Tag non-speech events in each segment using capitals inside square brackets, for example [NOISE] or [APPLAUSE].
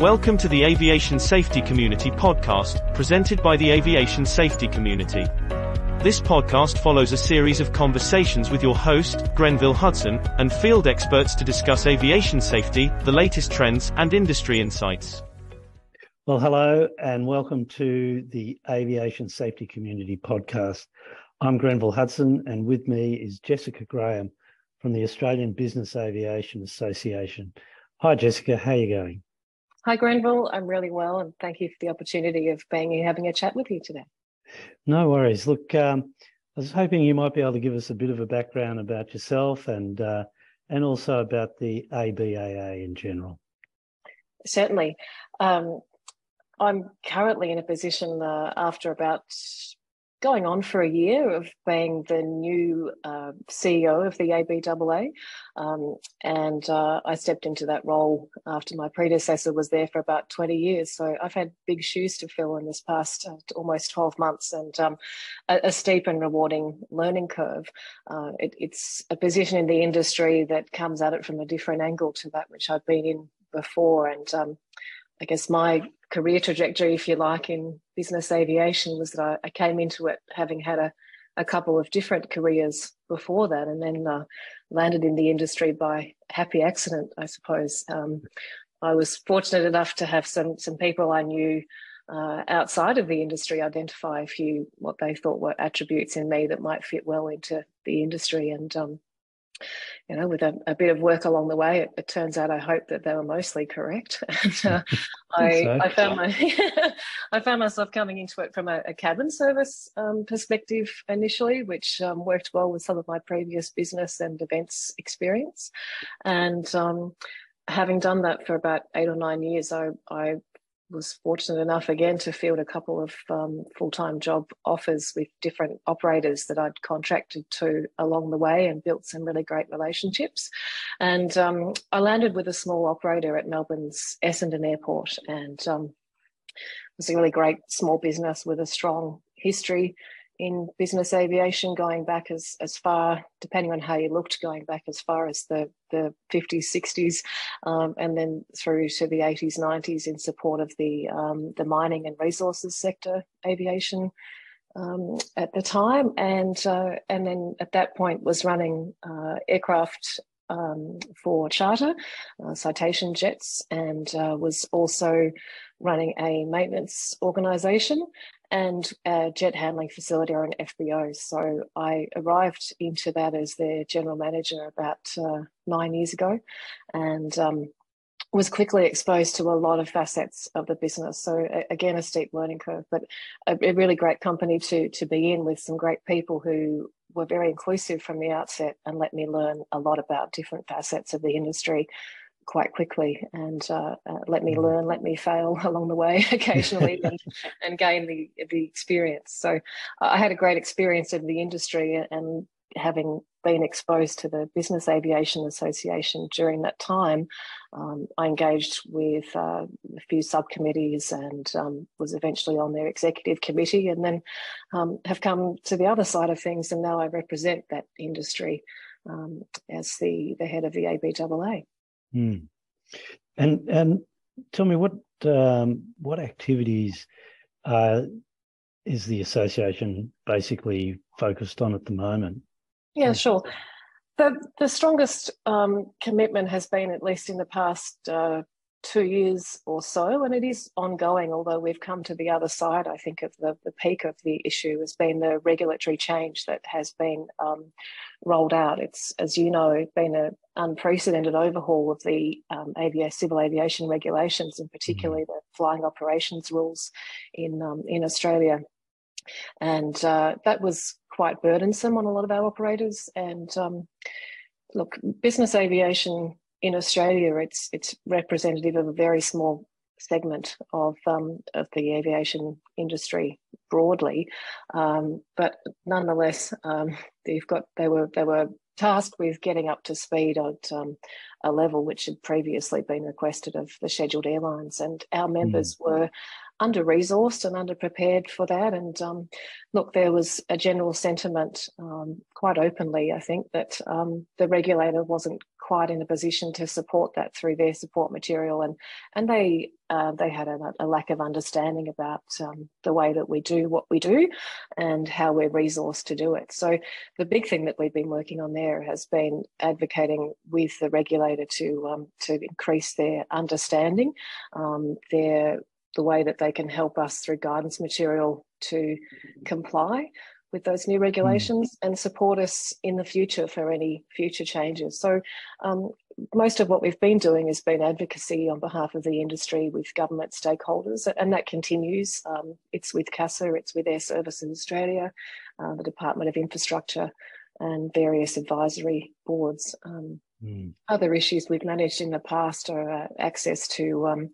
Welcome to the Aviation Safety Community podcast, presented by the Aviation Safety Community. This podcast follows a series of conversations with your host, Grenville Hudson, and field experts to discuss aviation safety, the latest trends, and industry insights. Well, hello, and welcome to the Aviation Safety Community podcast. I'm Grenville Hudson, and with me is Jessica Graham from the Australian Business Aviation Association. Hi, Jessica. How are you going? Hi, Grenville. I'm really well, and thank you for the opportunity of being here having a chat with you today. No worries. Look, um, I was hoping you might be able to give us a bit of a background about yourself and uh, and also about the ABAA in general. Certainly. Um, I'm currently in a position uh, after about going on for a year of being the new uh, CEO of the ABAA. Um, and uh, I stepped into that role after my predecessor was there for about 20 years. So I've had big shoes to fill in this past uh, almost 12 months and um, a, a, steep and rewarding learning curve. Uh, it, it's a position in the industry that comes at it from a different angle to that which I've been in before. And um, I guess my career trajectory, if you like, in business aviation was that I, I came into it having had a, a, couple of different careers before that and then uh, landed in the industry by happy accident, I suppose. Um, I was fortunate enough to have some, some people I knew uh, outside of the industry identify a few what they thought were attributes in me that might fit well into the industry. And um, you know, with a, a, bit of work along the way, it, it, turns out I hope that they were mostly correct. [LAUGHS] and uh, [LAUGHS] I, so. I, found my [LAUGHS] I found myself coming into it from a, a cabin service um, perspective initially, which um, worked well with some of my previous business and events experience. And um, having done that for about eight or nine years, I, I was fortunate enough again to field a couple of um, full-time job offers with different operators that I'd contracted to along the way and built some really great relationships. And um, I landed with a small operator at Melbourne's Essendon Airport and um, it was a really great small business with a strong history in business aviation going back as, as far, depending on how you looked, going back as far as the, the 50s, 60s, um, and then through to the 80s, 90s in support of the, um, the mining and resources sector aviation um, at the time. And, uh, and then at that point was running uh, aircraft um, for charter, uh, citation jets, and uh, was also running a maintenance organisation and a jet handling facility or an FBO. So I arrived into that as their general manager about uh, nine years ago and um, was quickly exposed to a lot of facets of the business. So again, a steep learning curve, but a, a really great company to, to be in with some great people who were very inclusive from the outset and let me learn a lot about different facets of the industry quite quickly and uh, uh, let me mm. learn, let me fail [LAUGHS] along the way [LAUGHS] occasionally [LAUGHS] and, and, gain the, the experience. So I had a great experience of the industry and having been exposed to the Business Aviation Association during that time, um, I engaged with uh, a few subcommittees and um, was eventually on their executive committee, and then um, have come to the other side of things, and now I represent that industry um, as the the head of the ABAA. Mm. And and tell me what um, what activities uh, is the association basically focused on at the moment? Yeah, sure. The the strongest um, commitment has been, at least in the past uh, two years or so, and it is ongoing, although we've come to the other side, I think, of the, the peak of the issue has been the regulatory change that has been um, rolled out. It's, as you know, been an unprecedented overhaul of the um, civil aviation regulations, and particularly mm-hmm. the flying operations rules in, um, in Australia. And uh, that was quite burdensome on a lot of our operators. And um, look, business aviation in Australia, it's it's representative of a very small segment of um, of the aviation industry broadly, um, but nonetheless, um, they've got they were they were tasked with getting up to speed at um, a level which had previously been requested of the scheduled airlines, and our members mm. were under resourced and under prepared for that. And um, look, there was a general sentiment, um, quite openly, I think, that um, the regulator wasn't quite in a position to support that through their support material, and and they uh, they had a, a, lack of understanding about um, the way that we do what we do and how we're resourced to do it. So the big thing that we've been working on there has been advocating with the regulator to um, to increase their understanding, um, their the way that they can help us through guidance material to comply with those new regulations mm. and support us in the future for any future changes. So, um, most of what we've been doing has been advocacy on behalf of the industry with government stakeholders, and that continues. Um, it's with CASA, it's with Air Services Australia, uh, the Department of Infrastructure, and various advisory boards. Um, mm. Other issues we've managed in the past are uh, access to um,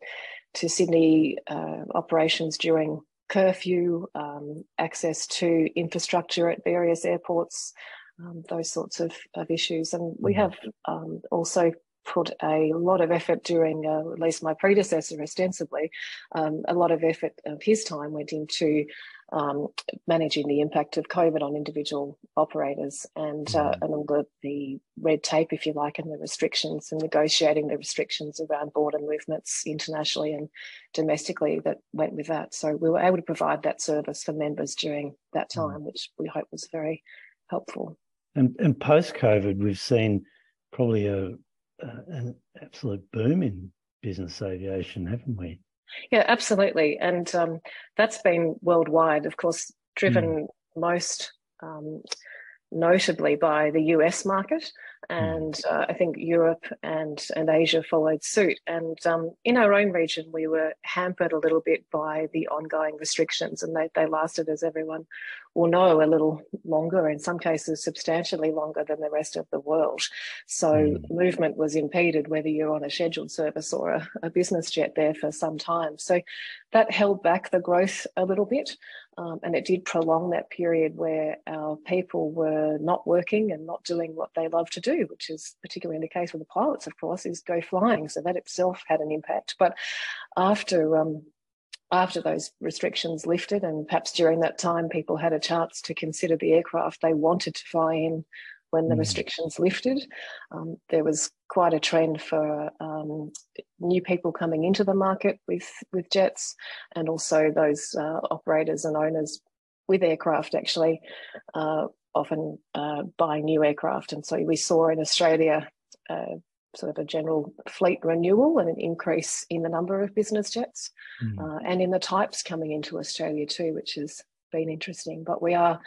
to Sydney uh, operations during curfew, um, access to infrastructure at various airports, um, those sorts of, of, issues. And we mm-hmm. have um, also put a lot of effort during, uh, at least my predecessor ostensibly, um, a lot of effort of his time went into um, managing the impact of COVID on individual operators and uh, mm-hmm. and all the, the red tape, if you like, and the restrictions and negotiating the restrictions around border movements internationally and domestically that went with that. So we were able to provide that service for members during that mm-hmm. time, which we hope was very helpful. And, and post COVID, we've seen probably a, a an absolute boom in business aviation, haven't we? Yeah, absolutely. And um, that's been worldwide, of course, driven mm. most um, notably by the US market. Hmm. And uh, I think Europe and, and Asia followed suit. And um, in our own region, we were hampered a little bit by the ongoing restrictions, and they, they lasted, as everyone will know, a little longer, in some cases, substantially longer than the rest of the world. So mm. movement was impeded, whether you're on a scheduled service or a, a business jet there for some time. So that held back the growth a little bit. Um, and it did prolong that period where our people were not working and not doing what they love to do, which is particularly in the case of the pilots, of course, is go flying. So that itself had an impact. But after um, after those restrictions lifted, and perhaps during that time, people had a chance to consider the aircraft they wanted to fly in when the mm. restrictions lifted. Um, there was quite a trend for um, new people coming into the market with, with jets, and also those uh, operators and owners with aircraft actually uh, often uh, buying new aircraft. And so we saw in Australia uh, sort of a general fleet renewal and an increase in the number of business jets mm. and in the types coming into Australia too, which has been interesting. But we are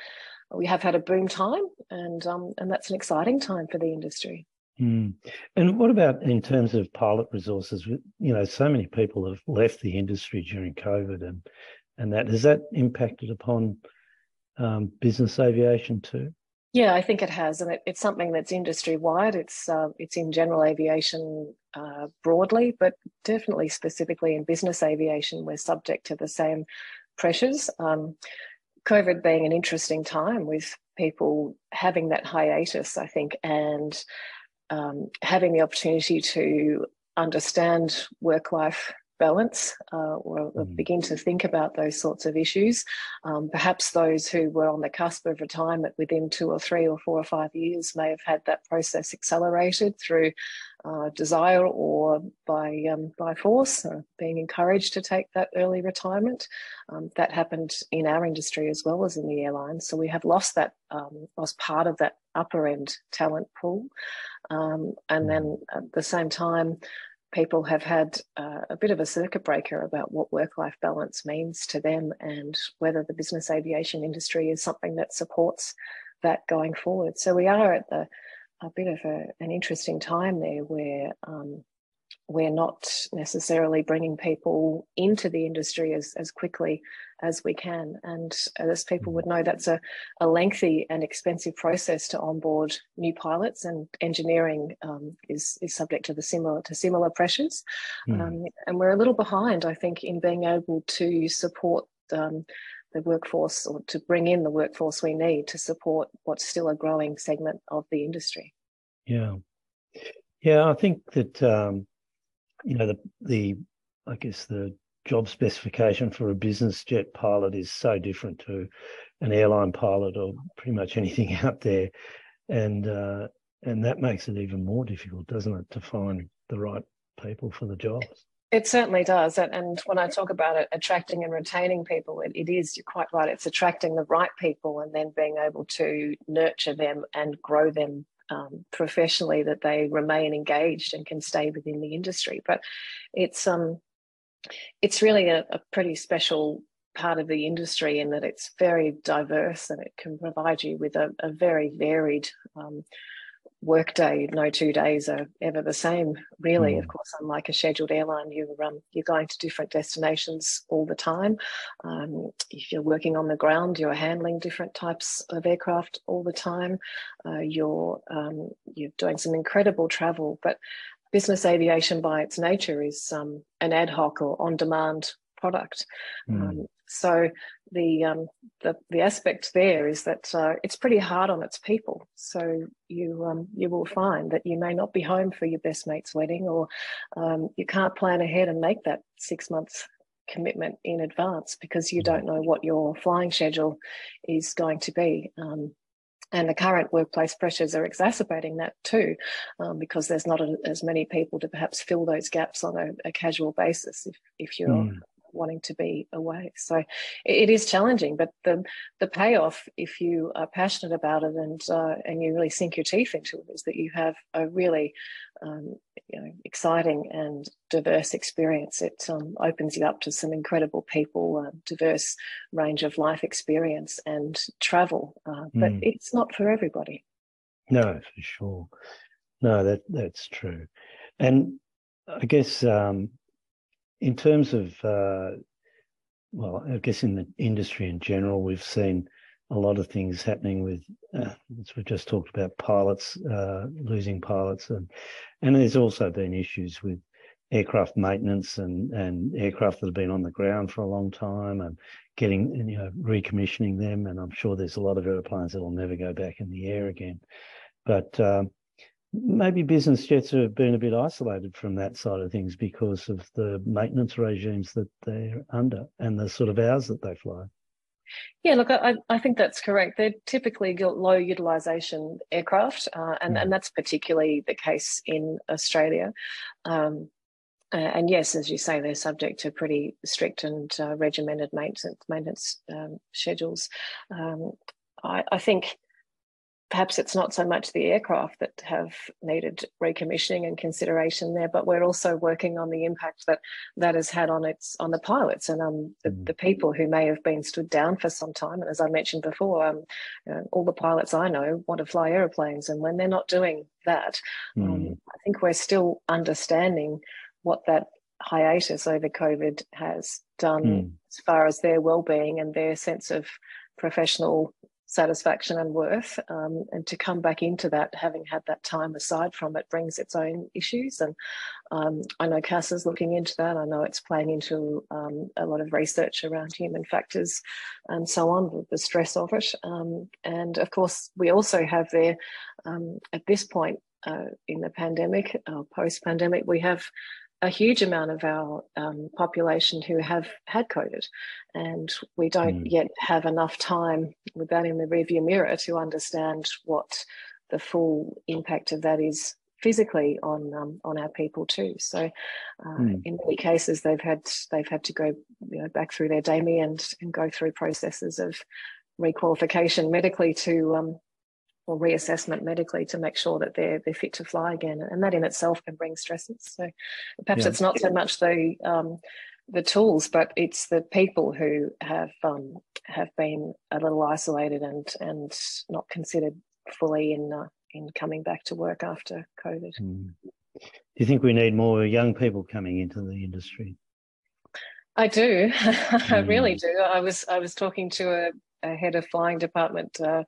we have had a boom time, and um, and that's an exciting time for the industry. Mm. And what about in terms of pilot resources? You know, so many people have left the industry during COVID, and and that has that impacted upon um, business aviation too. Yeah, I think it has, and it, it's something that's industry wide. It's uh, it's in general aviation uh, broadly, but definitely specifically in business aviation, we're subject to the same pressures. Um, COVID being an interesting time with people having that hiatus, I think, and um, having the opportunity to understand work life balance uh, or mm. begin to think about those sorts of issues. Um, perhaps those who were on the cusp of retirement within two or three or four or five years may have had that process accelerated through uh, desire or by um, by force, uh, being encouraged to take that early retirement. Um, that happened in our industry as well as in the airlines. So we have lost that um, lost part of that upper end talent pool, um, and then at the same time people have had uh, a bit of a circuit breaker about what work life balance means to them and whether the business aviation industry is something that supports that going forward. So we are at the, a bit of a, an interesting time there where um, we're not necessarily bringing people into the industry as, as quickly as we can. And as people would know, that's a, a lengthy and expensive process to onboard new pilots, and engineering um, is, is subject to the similar to similar pressures. Mm. Um, and we're a little behind, I think, in being able to support um, the workforce or to bring in the workforce we need to support what's still a growing segment of the industry. Yeah. Yeah, I think that um, you know, the, the, I guess the job specification for a business jet pilot is so different to an airline pilot or pretty much anything [LAUGHS] out there. And, uh, and that makes it even more difficult, doesn't it, to find the right people for the jobs? It certainly does. And when I talk about it, attracting and retaining people, it, it is, you're quite right. It's attracting the right people and then being able to nurture them and grow them um, professionally that they remain engaged and can stay within the industry. But it's um, it's really a, a pretty special part of the industry in that it's very diverse and it can provide you with a, a very varied um, workday. No two days are ever the same, really. Mm. Of course, unlike a scheduled airline, you're um, you're going to different destinations all the time. Um, if you're working on the ground, you're handling different types of aircraft all the time. Uh, you're um, you're doing some incredible travel, but business aviation by its nature is um, an ad hoc or on demand product. Mm. So the, um, the the aspect there is that uh, it's pretty hard on its people. So you um, you will find that you may not be home for your best mate's wedding, or um, you can't plan ahead and make that six months commitment in advance because you don't know what your flying schedule is going to be. Um, and the current workplace pressures are exacerbating that too, um, because there's not a, as many people to perhaps fill those gaps on a, a casual basis if, if you're mm wanting to be away. So it, it is challenging, but the the payoff, if you are passionate about it and uh, and you really sink your teeth into it, is that you have a really um, you know exciting and diverse experience. It um, opens you up to some incredible people, uh, diverse range of life experience and travel, uh, but mm. it's not for everybody. No, for sure. No, that that's true, and I guess um, in terms of, uh, well, I guess in the industry in general, we've seen a lot of things happening with, uh, as we just talked about, pilots uh, losing pilots, and and there's also been issues with aircraft maintenance and and aircraft that have been on the ground for a long time and getting you know recommissioning them. And I'm sure there's a lot of airplanes that will never go back in the air again. But um, maybe business jets have been a bit isolated from that side of things because of the maintenance regimes that they're under and the sort of hours that they fly. Yeah, look, I, I think that's correct. They're typically low utilisation aircraft, uh, and, mm. and that's particularly the case in Australia. Um, uh, and yes, as you say, they're subject to pretty strict and uh, regimented maintenance, maintenance um, schedules. Um, I, I think perhaps it's not so much the aircraft that have needed recommissioning and consideration there, but we're also working on the impact that that has had on its on the pilots and um, the, mm. the, people who may have been stood down for some time. And as I mentioned before, um, you know, all the pilots I know want to fly aeroplanes, and when they're not doing that, um, mm. um, I think we're still understanding what that hiatus over COVID has done mm. as far as their well-being and their sense of professional satisfaction and worth. Um, and to come back into that, having had that time aside from it, brings its own issues. And um, I know Cass CASA's looking into that. I know it's playing into um, a lot of research around human factors and so on, the stress of it. Um, and of course, we also have there um, at this point uh, in the pandemic, uh, post pandemic, we have a huge amount of our um, population who have had COVID, and we don't mm. yet have enough time with that in the rearview mirror to understand what the full impact of that is physically on um, on our people too. So, uh, mm. in many cases, they've had they've had to go you know back through their DAME and and go through processes of requalification medically to um, or reassessment medically to make sure that they're they're fit to fly again, and that in itself can bring stresses. So perhaps yeah. it's not so much the um, the tools, but it's the people who have um, have been a little isolated and and not considered fully in uh, in coming back to work after COVID. Mm. Do you think we need more young people coming into the industry? I do. Mm. [LAUGHS] I really hmm. do. I was I was talking to a, a head of flying department uh,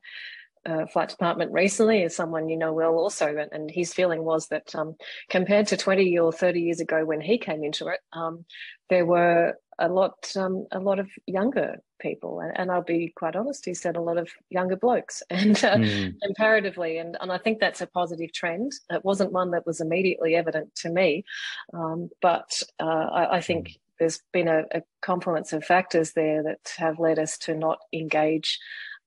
uh, flight department recently as someone you know well also and, and his feeling was that um, compared to 20 or 30 years ago when he came into it um, there were a lot um, a lot of younger people and, and, I'll be quite honest he said a lot of younger blokes [LAUGHS] and uh, mm. comparatively and, and I think that's a positive trend it wasn't one that was immediately evident to me um, but uh, I, I, think mm. there's been a, a confluence of factors there that have led us to not engage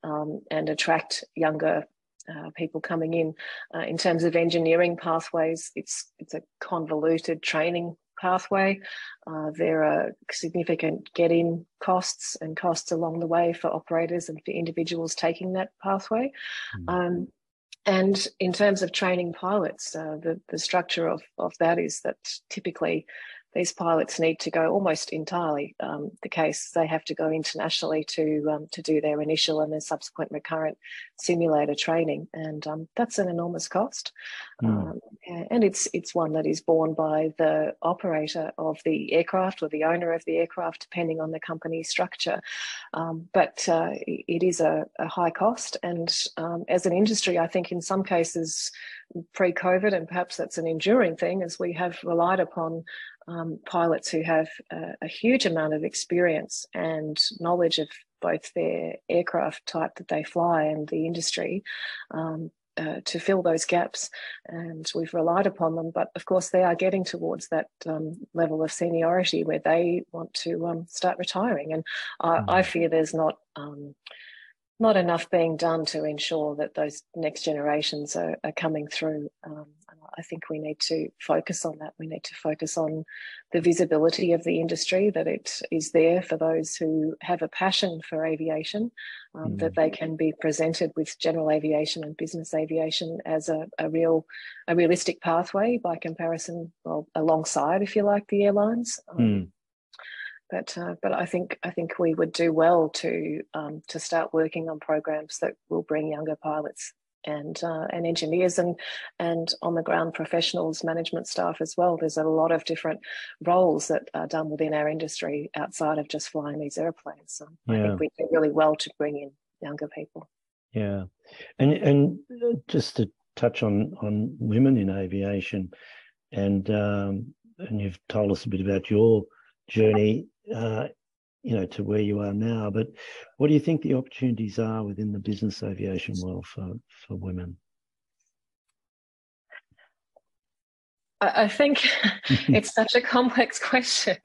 um, and attract younger uh, people coming in. Uh, in terms of engineering pathways, it's it's a convoluted training pathway. Uh, there are significant get-in costs and costs along the way for operators and for individuals taking that pathway. Mm. Um, and in terms of training pilots, uh, the, the structure of, of that is that typically these pilots need to go almost entirely um, the case. They have to go internationally to um, to do their initial and their subsequent recurrent simulator training, and um, that's an enormous cost. Mm. and it's it's one that is borne by the operator of the aircraft or the owner of the aircraft, depending on the company structure. Um, but uh, it is a, a, high cost, and um, as an industry, I think in some cases pre-COVID, and perhaps that's an enduring thing, as we have relied upon um, pilots who have a, a, huge amount of experience and knowledge of both their aircraft type that they fly and the industry um, uh, to fill those gaps. And we've relied upon them. But of course, they are getting towards that um, level of seniority where they want to um, start retiring. And I, mm. I, fear there's not um, not enough being done to ensure that those next generations are, are coming through. Um, I think we need to focus on that. We need to focus on the visibility of the industry, that it is there for those who have a passion for aviation, um, mm. that they can be presented with general aviation and business aviation as a, a real, a realistic pathway by comparison, well, alongside, if you like, the airlines. Um, mm but uh, but I think I think we would do well to um, to start working on programs that will bring younger pilots and uh, and engineers and and on the ground professionals, management staff as well. There's a lot of different roles that are done within our industry outside of just flying these airplanes. So yeah. I think we do really well to bring in younger people. Yeah, and and uh, just to touch on on women in aviation, and um, and you've told us a bit about your journey uh, you know, to where you are now. But what do you think the opportunities are within the business aviation world for, for women? I think [LAUGHS] it's such a complex [LAUGHS] question,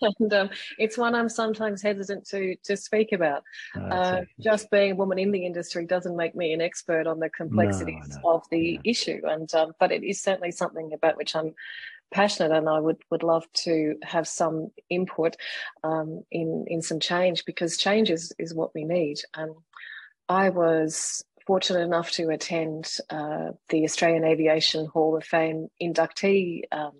and um, it's one I'm sometimes hesitant to to speak about. Uh, just being a woman in the industry doesn't make me an expert on the complexities no, no, of the yeah. issue, and um, but it is certainly something about which I'm passionate and I would, would love to have some input um, in, in some change because change is, is what we need. Um, I was fortunate enough to attend uh, the Australian Aviation Hall of Fame inductee um,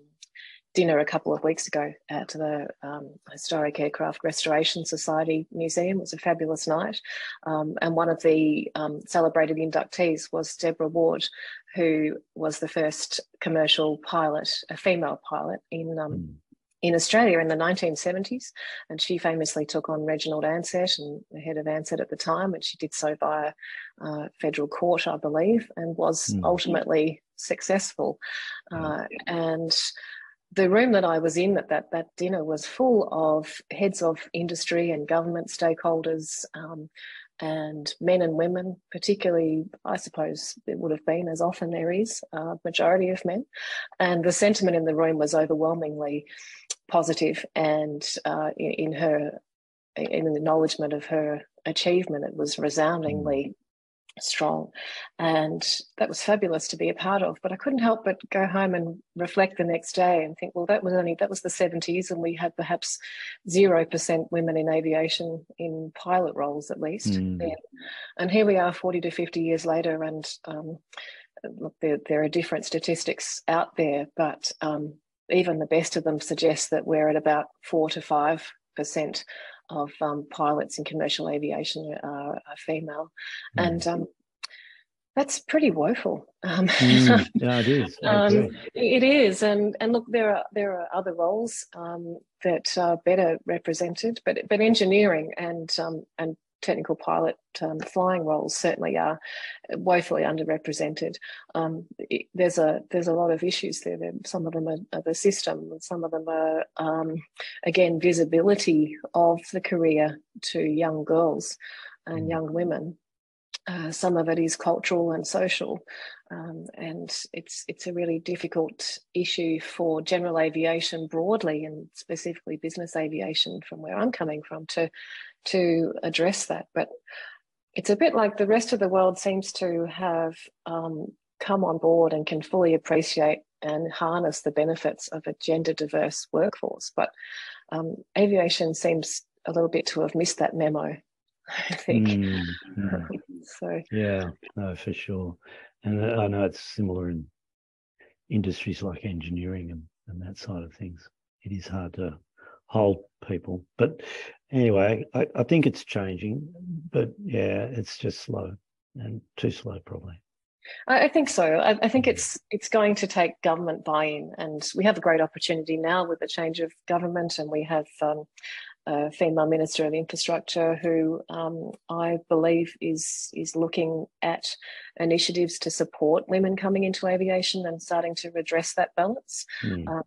dinner a couple of weeks ago at the um, Historic Aircraft Restoration Society Museum. It was a fabulous night. Um, and one of the um, celebrated inductees was Deborah Wardley, who was the first commercial pilot, a female pilot in. Mm. In Australia in the 1970s, and she famously took on Reginald Ansett and the head of Ansett at the time, and she did so via uh, federal court, I believe, and was mm. ultimately successful. Uh, and the room that I was in at that that dinner was full of heads of industry and government stakeholders, um, and men and women, particularly, I suppose it would have been as often there is a majority of men, and the sentiment in the room was overwhelmingly positive, and uh, in, in her in the acknowledgement of her achievement, it was resoundingly strong. And that was fabulous to be a part of. But I couldn't help but go home and reflect the next day and think, well, that was only, that was the 70s, and we had perhaps 0% women in aviation in pilot roles at least. Mm. And here we are 40 to 50 years later, and um, look, there, there are different statistics out there, but um, even the best of them suggest that we're at about 4 to 5% of um, pilots in commercial aviation are, are female, mm. and um, that's pretty woeful. Um, mm, [LAUGHS] yeah, it is. Um, it is, and and look, there are there are other roles um, that are better represented, but but engineering and um, and technical pilot um, flying roles certainly are woefully underrepresented. Um, it, there's a there's a lot of issues there. Some of them are, are the system, and some of them are um, again visibility of the career to young girls and mm. young women. Uh, some of it is cultural and social, um, and it's it's a really difficult issue for general aviation broadly, and specifically business aviation, from where I'm coming from, to to address that. But it's a bit like the rest of the world seems to have um, come on board and can fully appreciate and harness the benefits of a gender diverse workforce. But um, aviation seems a little bit to have missed that memo. [LAUGHS] I think. Mm, mm. so yeah, no, for sure. And I know it's similar in industries like engineering and, and that side of things. It is hard to hold people. But anyway, I, I think it's changing. But yeah, it's just slow and too slow, probably. I, think so. I, I, think it's it's going to take government buy-in, and we have a great opportunity now with the change of government, and we have um, a female minister of infrastructure who um, I believe is is looking at initiatives to support women coming into aviation and starting to redress that balance. Mm. Uh,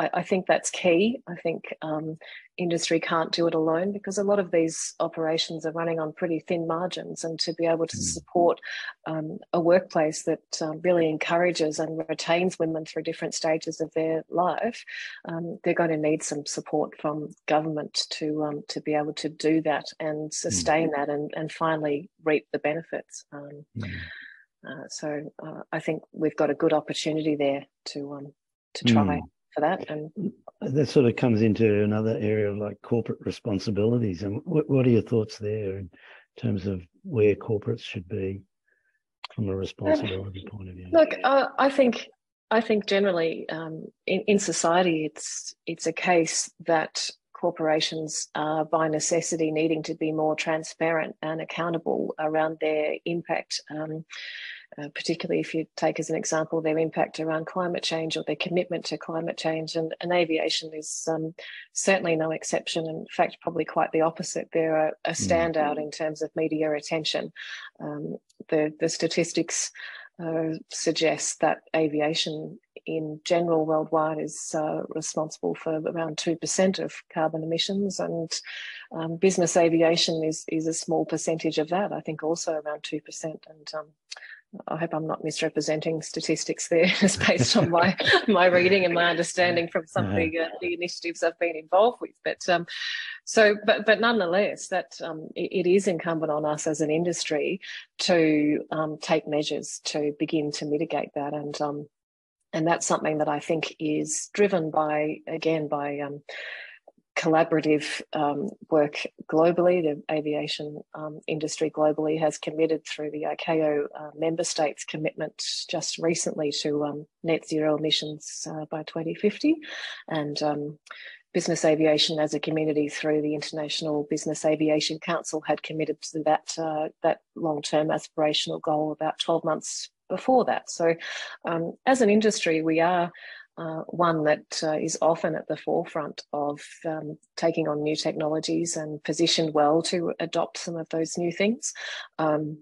I, I think that's key. I think um, industry can't do it alone because a lot of these operations are running on pretty thin margins, and to be able to mm. support um, a workplace that um, really encourages and retains women through different stages of their life, um, they're going to need some support from government to um, to be able to do that and sustain mm. that, and and finally reap the benefits. Um, mm. Uh, so uh, I think we've got a good opportunity there to um, to try mm for that. And that sort of comes into another area of like corporate responsibilities. And what, what are your thoughts there in terms of where corporates should be from a responsibility point of view? Look, uh, I think I think generally um, in, in society, it's it's a case that corporations are by necessity needing to be more transparent and accountable around their impact. Um, uh, particularly if you take as an example their impact around climate change or their commitment to climate change. And, and aviation is um, certainly no exception. In fact, probably quite the opposite. They're a, a standout mm. in terms of media attention. Um, the, the statistics uh, suggest that aviation in general worldwide is uh, responsible for around 2% of carbon emissions and um, business aviation is, is a small percentage of that, I think also around 2%. And um, I hope I'm not misrepresenting statistics there, [LAUGHS] just based on my [LAUGHS] my reading and my understanding from some of the, uh, the initiatives I've been involved with. But um, so, but but nonetheless, that um, it, it is incumbent on us as an industry to um, take measures to begin to mitigate that, and um, and that's something that I think is driven by again by um, collaborative um, work globally. The aviation um, industry globally has committed through the ICAO uh, member states commitment just recently to um, net zero emissions uh, by 2050. And um, business aviation as a community through the International Business Aviation Council had committed to that, uh, that long-term aspirational goal about 12 months before that. So um, as an industry, we are uh, one that uh, is often at the forefront of um, taking on new technologies and positioned well to adopt some of those new things. Um,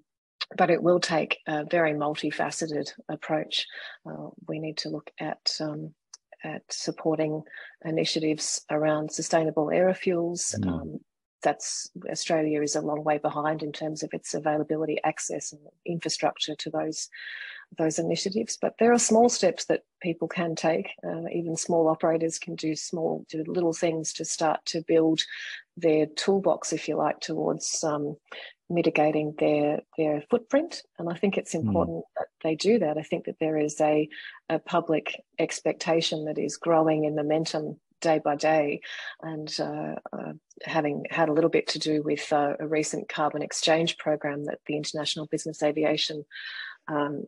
but it will take a very multifaceted approach. Uh, we need to look at um, at supporting initiatives around sustainable aerofuels. Mm. That's Australia is a long way behind in terms of its availability, access, and infrastructure to those those initiatives. But there are small steps that people can take. Uh, even small operators can do small, do little things to start to build their toolbox, if you like, towards um, mitigating their their footprint. And I think it's hmm. important mm. that they do that. I think that there is a, a public expectation that is growing in momentum day by day, and uh, uh, having had a little bit to do with uh, a recent carbon exchange program that the International Business Aviation um,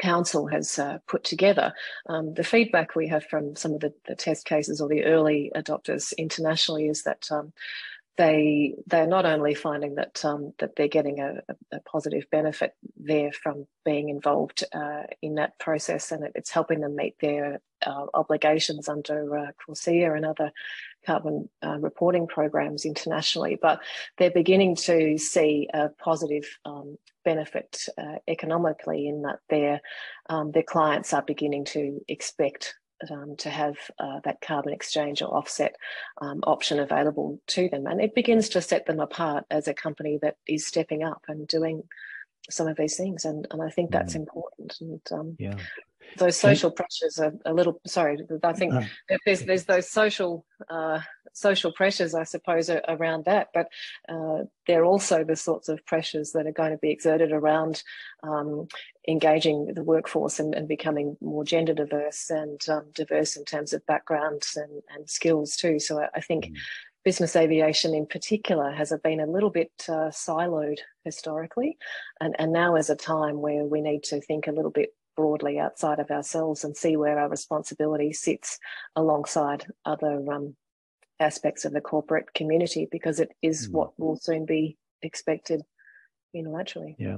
Council has uh, put together. Um, the feedback we have from some of the, the, test cases or the early adopters internationally is that um, they they're not only finding that um, that they're getting a, a, positive benefit there from being involved uh, in that process, and it, it's helping them meet their uh, obligations under uh, CORSIA and other carbon uh, reporting programs internationally, but they're beginning to see a positive um, benefit uh, economically in that their um, their clients are beginning to expect um, to have uh, that carbon exchange or offset um, option available to them. And it begins to set them apart as a company that is stepping up and doing some of these things. And, and I think that's mm. important. And um, yeah. those social pressures are a little, sorry, I think uh, there's, there's those social uh, social pressures, I suppose, around that, but uh, they're also the sorts of pressures that are going to be exerted around um, engaging the workforce and, and, becoming more gender diverse and um, diverse in terms of backgrounds and, and skills too. So I, I think. Mm. Business aviation, in particular, has been a little bit uh, siloed historically, and, and now is a time where we need to think a little bit broadly outside of ourselves and see where our responsibility sits alongside other um, aspects of the corporate community because it is mm. what will soon be expected unilaterally. Yeah.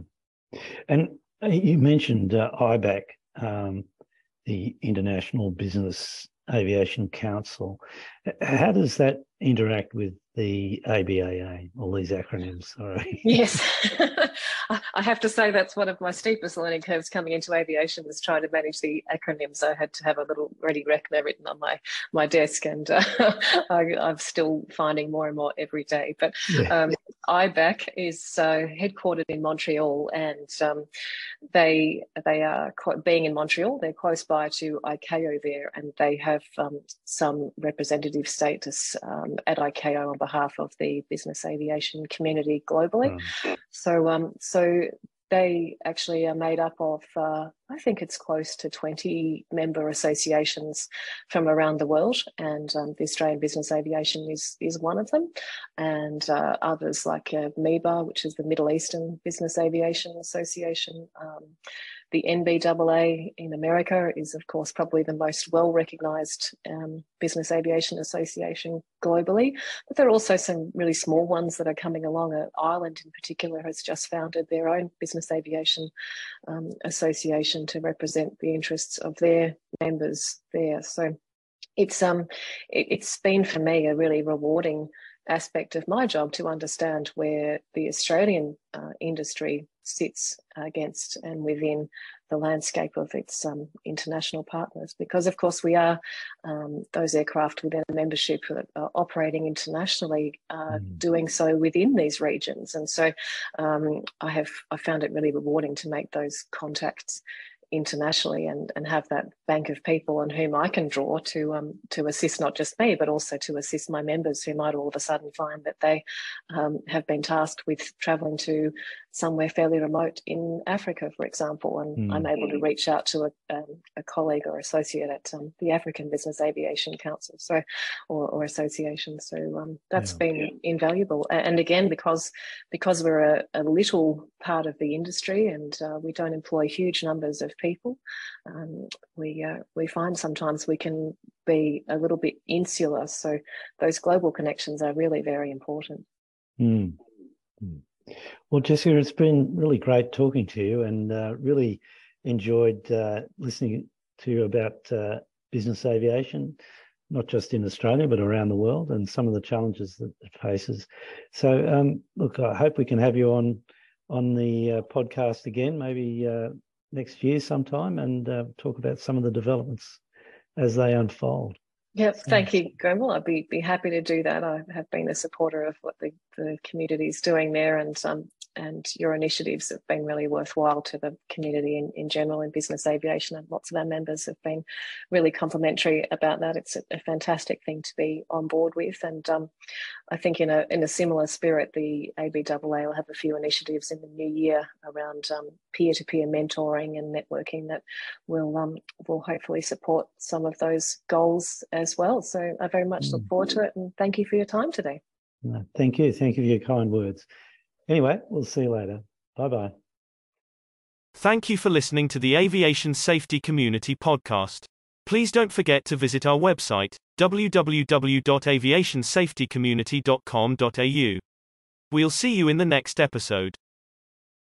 And uh, you mentioned uh, IBAC, um, the International Business Aviation Council. How does that interact with the ABAA, all these acronyms? Sorry. Yes. [LAUGHS] [LAUGHS] I have to say that's one of my steepest learning curves coming into aviation was trying to manage the acronyms. I had to have a little ready reckoner written on my my desk, and uh, [LAUGHS] I, am still finding more and more every day. But yeah. um, IBAC is uh, headquartered in Montreal, and um, they they are being in Montreal. They're close by to ICAO there, and they have um, some representative status um, at ICAO on behalf of the business aviation community globally. So um, so they actually are made up of, uh, I think it's close to 20 member associations from around the world, and um, the Australian Business Aviation is is one of them, and uh, others like uh, MEBA, which is the Middle Eastern Business Aviation Association. Um, the NBAA in America is, of course, probably the most well recognised um, business aviation association globally. But there are also some really small ones that are coming along. Uh, Ireland, in particular, has just founded their own business aviation um, association to represent the interests of their members there. So it's um, it, has been for me a really rewarding aspect of my job to understand where the Australian uh, industry sits against and within the landscape of its um, international partners. Because, of course, we are um, those aircraft within a membership operating internationally, uh, mm. doing so within these regions. And so, um, I have I found it really rewarding to make those contacts internationally and, and have that bank of people on whom I can draw to um, to assist not just me but also to assist my members who might all of a sudden find that they um, have been tasked with travelling to somewhere fairly remote in Africa, for example, and mm. I'm able to reach out to a, um, a colleague or associate at um, the African Business Aviation Council, so or, or association. So um, that's yeah. been invaluable. And again, because because we're a, a little part of the industry and uh, we don't employ huge numbers of people, um, we uh, we find sometimes we can be a little bit insular. So those global connections are really very important. Mm. Well, Jessica, it's been really great talking to you and uh, really enjoyed uh, listening to you about uh, business aviation, not just in Australia, but around the world and some of the challenges that it faces. So, um, look, I hope we can have you on on the uh, podcast again, maybe uh, next year sometime, and uh, talk about some of the developments as they unfold. Yes, thank you, Grenville. I'd be, be happy to do that. I have been a supporter of what the, the community is doing there, and um, and your initiatives have been really worthwhile to the community in, in general in business aviation. And lots of our members have been really complimentary about that. It's a, a fantastic thing to be on board with. And um, I think in a in a similar spirit, the ABAA will have a few initiatives in the new year around um, peer-to-peer mentoring and networking that will um, will hopefully support some of those goals as well. So I very much look mm. forward to it and thank you for your time today. thank you. Thank you for your kind words. Anyway, we'll see you later. Bye bye. Thank you for listening to the Aviation Safety Community Podcast. Please don't forget to visit our website, www.aviationsafetycommunity.com.au. We'll see you in the next episode.